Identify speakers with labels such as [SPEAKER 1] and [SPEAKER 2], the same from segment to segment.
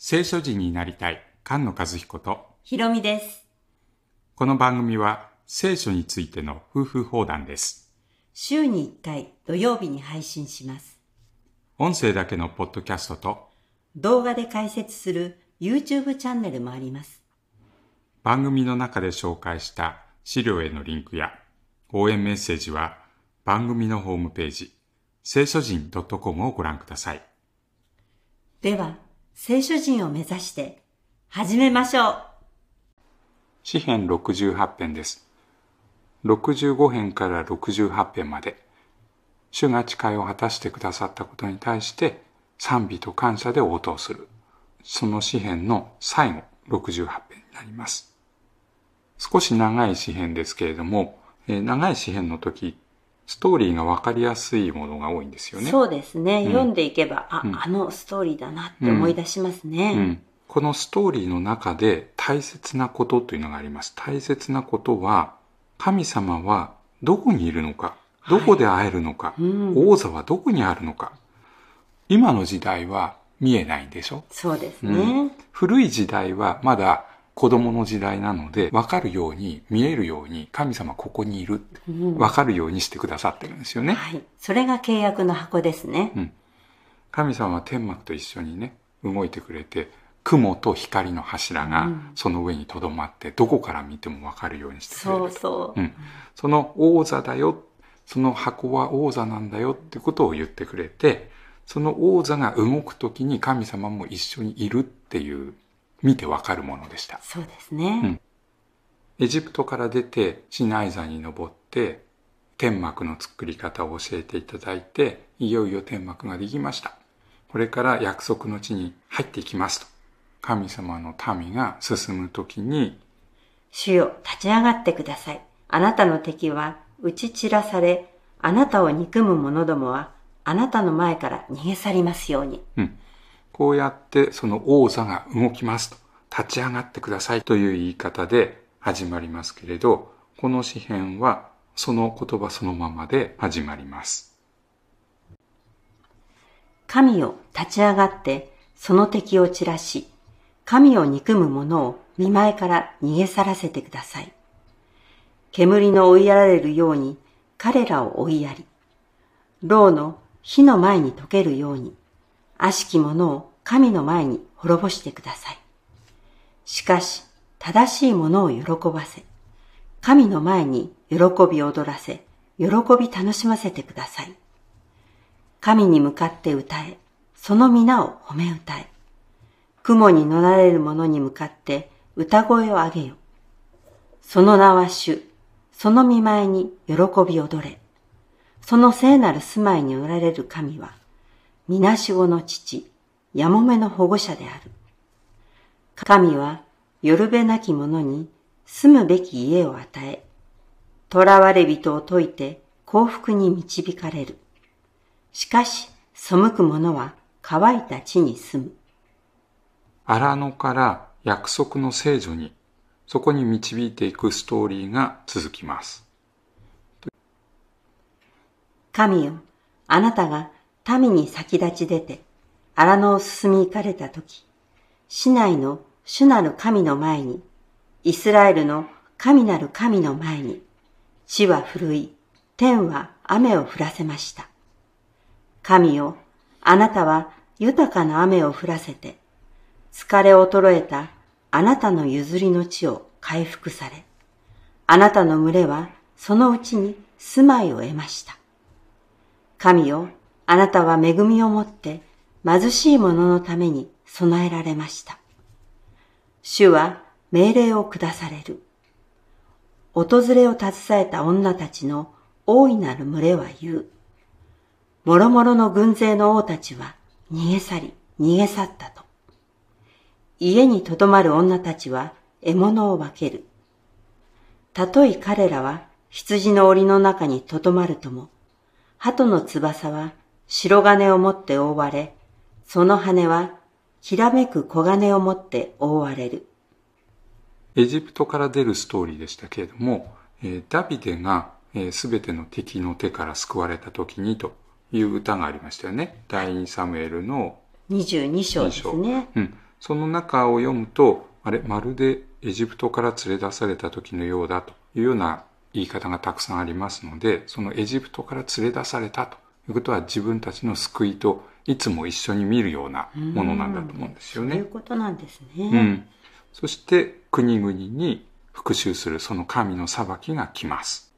[SPEAKER 1] 聖書人になりたい菅野和彦と
[SPEAKER 2] ひろみです。
[SPEAKER 1] この番組は聖書についての夫婦放談です
[SPEAKER 2] 週に1回土曜日に配信します。
[SPEAKER 1] 音声だけのポッドキャストと
[SPEAKER 2] 動画で解説する YouTube チャンネルもあります。
[SPEAKER 1] 番組の中で紹介した資料へのリンクや応援メッセージは番組のホームページ聖書人 .com をご覧ください
[SPEAKER 2] では、聖書人を目指して始めましょう。
[SPEAKER 1] 詩編68編です。65編から68編まで、主が誓いを果たしてくださったことに対して賛美と感謝で応答する。その詩編の最後、68編になります。少し長い詩編ですけれども、えー長い詩編の時、ストーリーがわかりやすいものが多いんですよね。
[SPEAKER 2] そうですね、
[SPEAKER 1] ん
[SPEAKER 2] 読んでいけば、あ、
[SPEAKER 1] うん
[SPEAKER 2] あのストーリーだなって思い出しますね。
[SPEAKER 1] うん、このストーリーの中で大切なことというのがあります。大切なことは、神様はどこにいるのか、どこで会えるのか、
[SPEAKER 2] うん
[SPEAKER 1] 王座はどこにあるのか。今の時代は見えないんでしょ、
[SPEAKER 2] そうです
[SPEAKER 1] う
[SPEAKER 2] ね。
[SPEAKER 1] ん古い時代はまだ子供の時代なので、わかるように、見えるように、神様ここにいる、
[SPEAKER 2] うん
[SPEAKER 1] わかるようにしてくださってるんですよね。
[SPEAKER 2] はい。それが契約の箱ですね。
[SPEAKER 1] 神様は天幕と一緒にね動いてくれて雲と光の柱が
[SPEAKER 2] うん
[SPEAKER 1] その上にとどまってどこから見ても分かるようにしてくれ
[SPEAKER 2] そうそう。
[SPEAKER 1] うんその王座だよその箱は王座なんだよってことを言ってくれてその王座が動く時に神様も一緒にいるっていう見て分かるものでした
[SPEAKER 2] そうですね。
[SPEAKER 1] うんエジプトから出てシナイ山に登って天幕の作り方を教えていただいていよいよ天幕ができましたこれから約束の地に入っていきますと神様の民が進む時に
[SPEAKER 2] 主よ、立ち上がってください。あなたの敵は打ち散らされ、あなたを憎む者どもは、あなたの前から逃げ去りますように。
[SPEAKER 1] こうやってその王座が動きますと。立ち上がってください。という言い方で始まりますけれどこの詩篇はその言葉そのままで始まります。
[SPEAKER 2] 神を立ち上がって、その敵を散らし、神を憎む者を見前から逃げ去らせてください。煙の追いやられるように彼らを追いやり、牢の火の前に溶けるように、悪しき者を神の前に滅ぼしてください。しかし、正しい者を喜ばせ、神の前に喜び踊らせ、喜び楽しませてください。神に向かって歌え、その皆を褒め歌え。雲に乗られる者に向かって歌声を上げよ。その名は主、その見前に喜び踊れ。その聖なる住まいにおられる神は、みなしごの父、やもめの保護者である。神は、よるべなき者に住むべき家を与え、囚われ人を解いて幸福に導かれる。しかし、背く者は乾いた地に住む。
[SPEAKER 1] 荒野から約束の聖女にそこに導いていくストーリーが続きます
[SPEAKER 2] 神よ、あなたが民に先立ち出て、荒野を進み行かれたとき、市内の主なる神の前に、イスラエルの神なる神の前に、地は震い、天は雨を降らせました。神よ、あなたは豊かな雨を降らせて、疲れ衰えたあなたの譲りの地を回復され、あなたの群れはそのうちに住まいを得ました。神よ、あなたは恵みをもって貧しい者のために備えられました。主は命令を下される。訪れを携えた女たちの大いなる群れは言う。もろもろの軍勢の王たちは逃げ去り、逃げ去ったと。家にとどまる女たちは獲物を分ける。たとえ彼らは羊の檻の中にとどまるとも、鳩の翼は白金を持って覆われ、その羽はきらめく黄金を持って覆われる。
[SPEAKER 1] エジプトから出るストーリーでしたけれども、えーダビデがすべての敵の手から救われた時にという歌がありましたよね。第二サムエルの
[SPEAKER 2] 22章ですね。
[SPEAKER 1] うん。その中を読むと、あれ、まるでエジプトから連れ出された時のようだというような言い方がたくさんありますので、そのエジプトから連れ出されたということは自分たちの救いといつも一緒に見るようなものなんだと思うんですよね。
[SPEAKER 2] そういうことなんですね。
[SPEAKER 1] うん。そして国々に復讐するその神の裁きが来ます。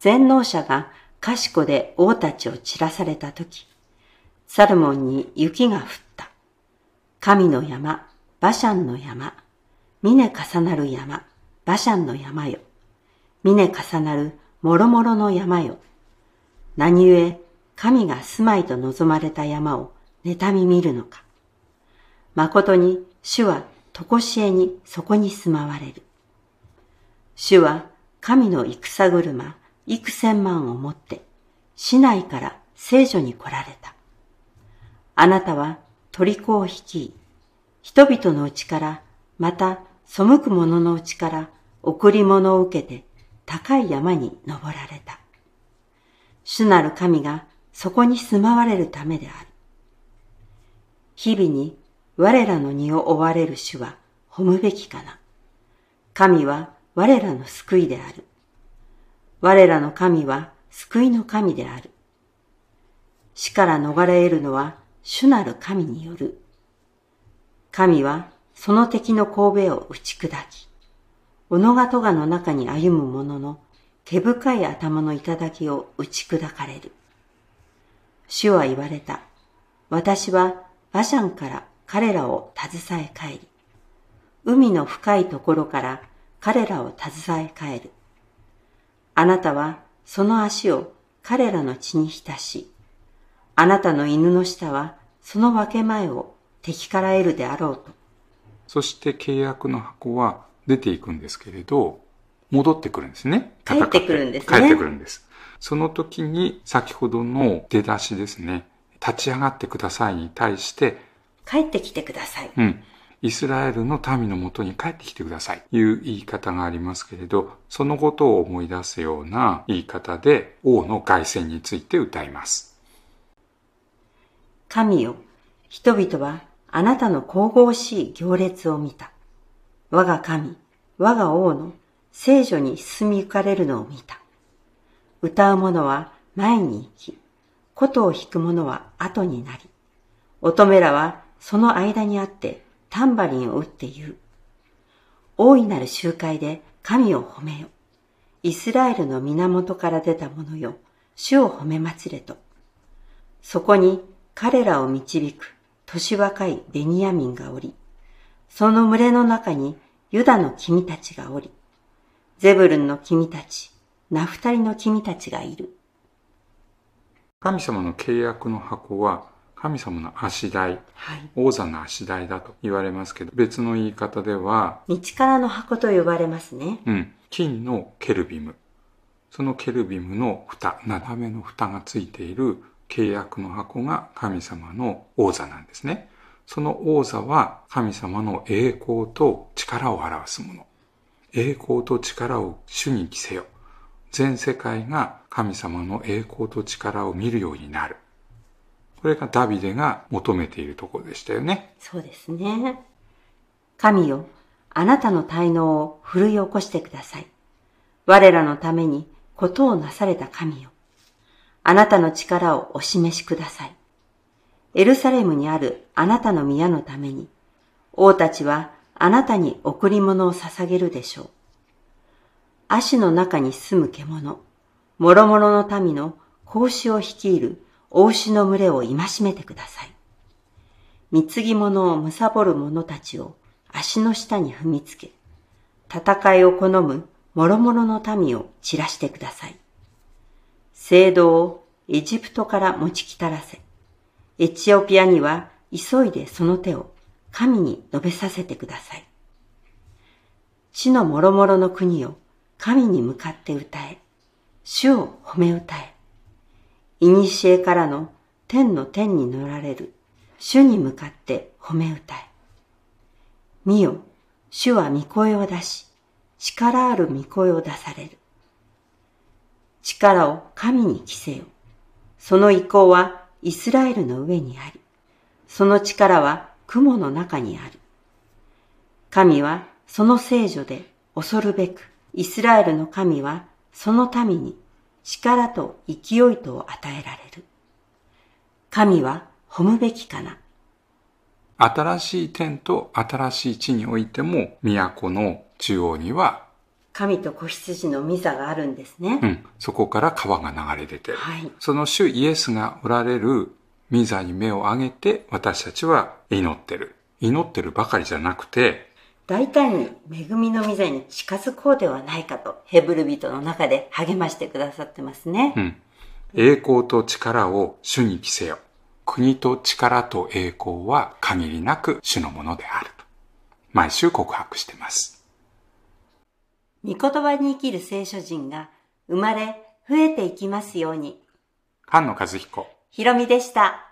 [SPEAKER 2] 全能者が賢で王たちを散らされたとき、サルモンに雪が降った。神の山、バシャンの山、峰重なる山、バシャンの山よ。峰重なるもろもろの山よ。何故、神が住まいと望まれた山を妬み見るのか。誠に主はとこしえにそこに住まわれる。主は神の戦車幾千万を持って市内から聖女に来られた。あなたは虜を率い、人々のうちから、また背く者のうちから贈り物を受けて高い山に登られた。主なる神がそこに住まわれるためである。日々に我らの荷を追われる主は褒むべきかな。神は我らの救いである。我らの神は救いの神である。死から逃れ得るのは主なる神による。神はその敵の神戸を打ち砕き、小野が戸の中に歩む者の毛深い頭の頂を打ち砕かれる。主は言われた。私は馬シャンから彼らを携え帰り、海の深いところから彼らを携え帰る。あなたはその足を彼らの血に浸し、あなたの犬の舌はその分け前を敵から得るであろうと。
[SPEAKER 1] そして契約の箱は出ていくんですけれど、戻ってくるんですね。
[SPEAKER 2] 帰ってくるんです
[SPEAKER 1] ね。帰ってくるんです。その時に先ほどの出だしですね。立ち上がってくださいに対して、
[SPEAKER 2] 帰ってきてください。
[SPEAKER 1] うん。イスラエルの民のもとに帰ってきてください。いう言い方がありますけれど、そのことを思い出すような言い方で王の凱旋について歌います。
[SPEAKER 2] 神よ、人々はあなたの神々しい行列を見た。我が神、我が王の聖女に進み行かれるのを見た。歌う者は前に行き、琴を弾く者は後になり、乙女らはその間にあってタンバリンを打って言う。大いなる集会で神を褒めよ。イスラエルの源から出た者よ。主を褒め祭れと。そこに彼らを導く年若いベニヤミンがおり、その群れの中にユダの君たちがおり、ゼブルンの君たち、ナフタリの君たちがいる。
[SPEAKER 1] 神様の契約の箱は神様の足台、はい、王座の足台だと言われますけど、別の言い方では、
[SPEAKER 2] 道からの箱と呼ばれますね。
[SPEAKER 1] うん。金のケルビム。そのケルビムの蓋、斜めの蓋がついている契約の箱が神様の王座なんですね。その王座は神様の栄光と力を表すもの。栄光と力を主に着せよ。全世界が神様の栄光と力を見るようになる。これがダビデが求めているところでしたよね。
[SPEAKER 2] そうですね。神よ、あなたの滞納を奮い起こしてください。我らのためにことをなされた神よ。あなたの力をお示しください。エルサレムにあるあなたの宮のために、王たちはあなたに贈り物を捧げるでしょう。足の中に住む獣、諸々の民の格子を率いるお牛の群れを戒めてください。貢ぎ物を貪る者たちを足の下に踏みつけ、戦いを好む諸々の民を散らしてください。聖堂をエジプトから持ち来たらせ、エチオピアには急いでその手を神に述べさせてください。地の諸々の国を神に向かって歌え、主を褒め歌え。古からの天の天に乗られる主に向かって褒め歌え。見よ、主は御声を出し、力ある御声を出される。力を神に着せよ。その意向はイスラエルの上にあり、その力は雲の中にある。神はその聖女で恐るべく、イスラエルの神はその民に力と勢いとを与えられる。神は褒むべきかな。
[SPEAKER 1] 新しい天と新しい地においても、都の中央には、
[SPEAKER 2] 神と子羊の御座があるんですね。
[SPEAKER 1] うん、そこから川が流れ出てる。
[SPEAKER 2] はい。
[SPEAKER 1] その主イエスがおられる御座に目を上げて私たちは祈ってる。祈ってるばかりじゃなくて、
[SPEAKER 2] 大胆に恵みの御座に近づこうではないかと、ヘブル人の中で励ましてくださってますね。
[SPEAKER 1] うん、栄光と力を主に着せよ。国と力と栄光は限りなく主のものであると。毎週告白してます。
[SPEAKER 2] 御言葉に生きる聖書人が生まれ増えていきますように。
[SPEAKER 1] 菅野和彦。
[SPEAKER 2] ひろみでした。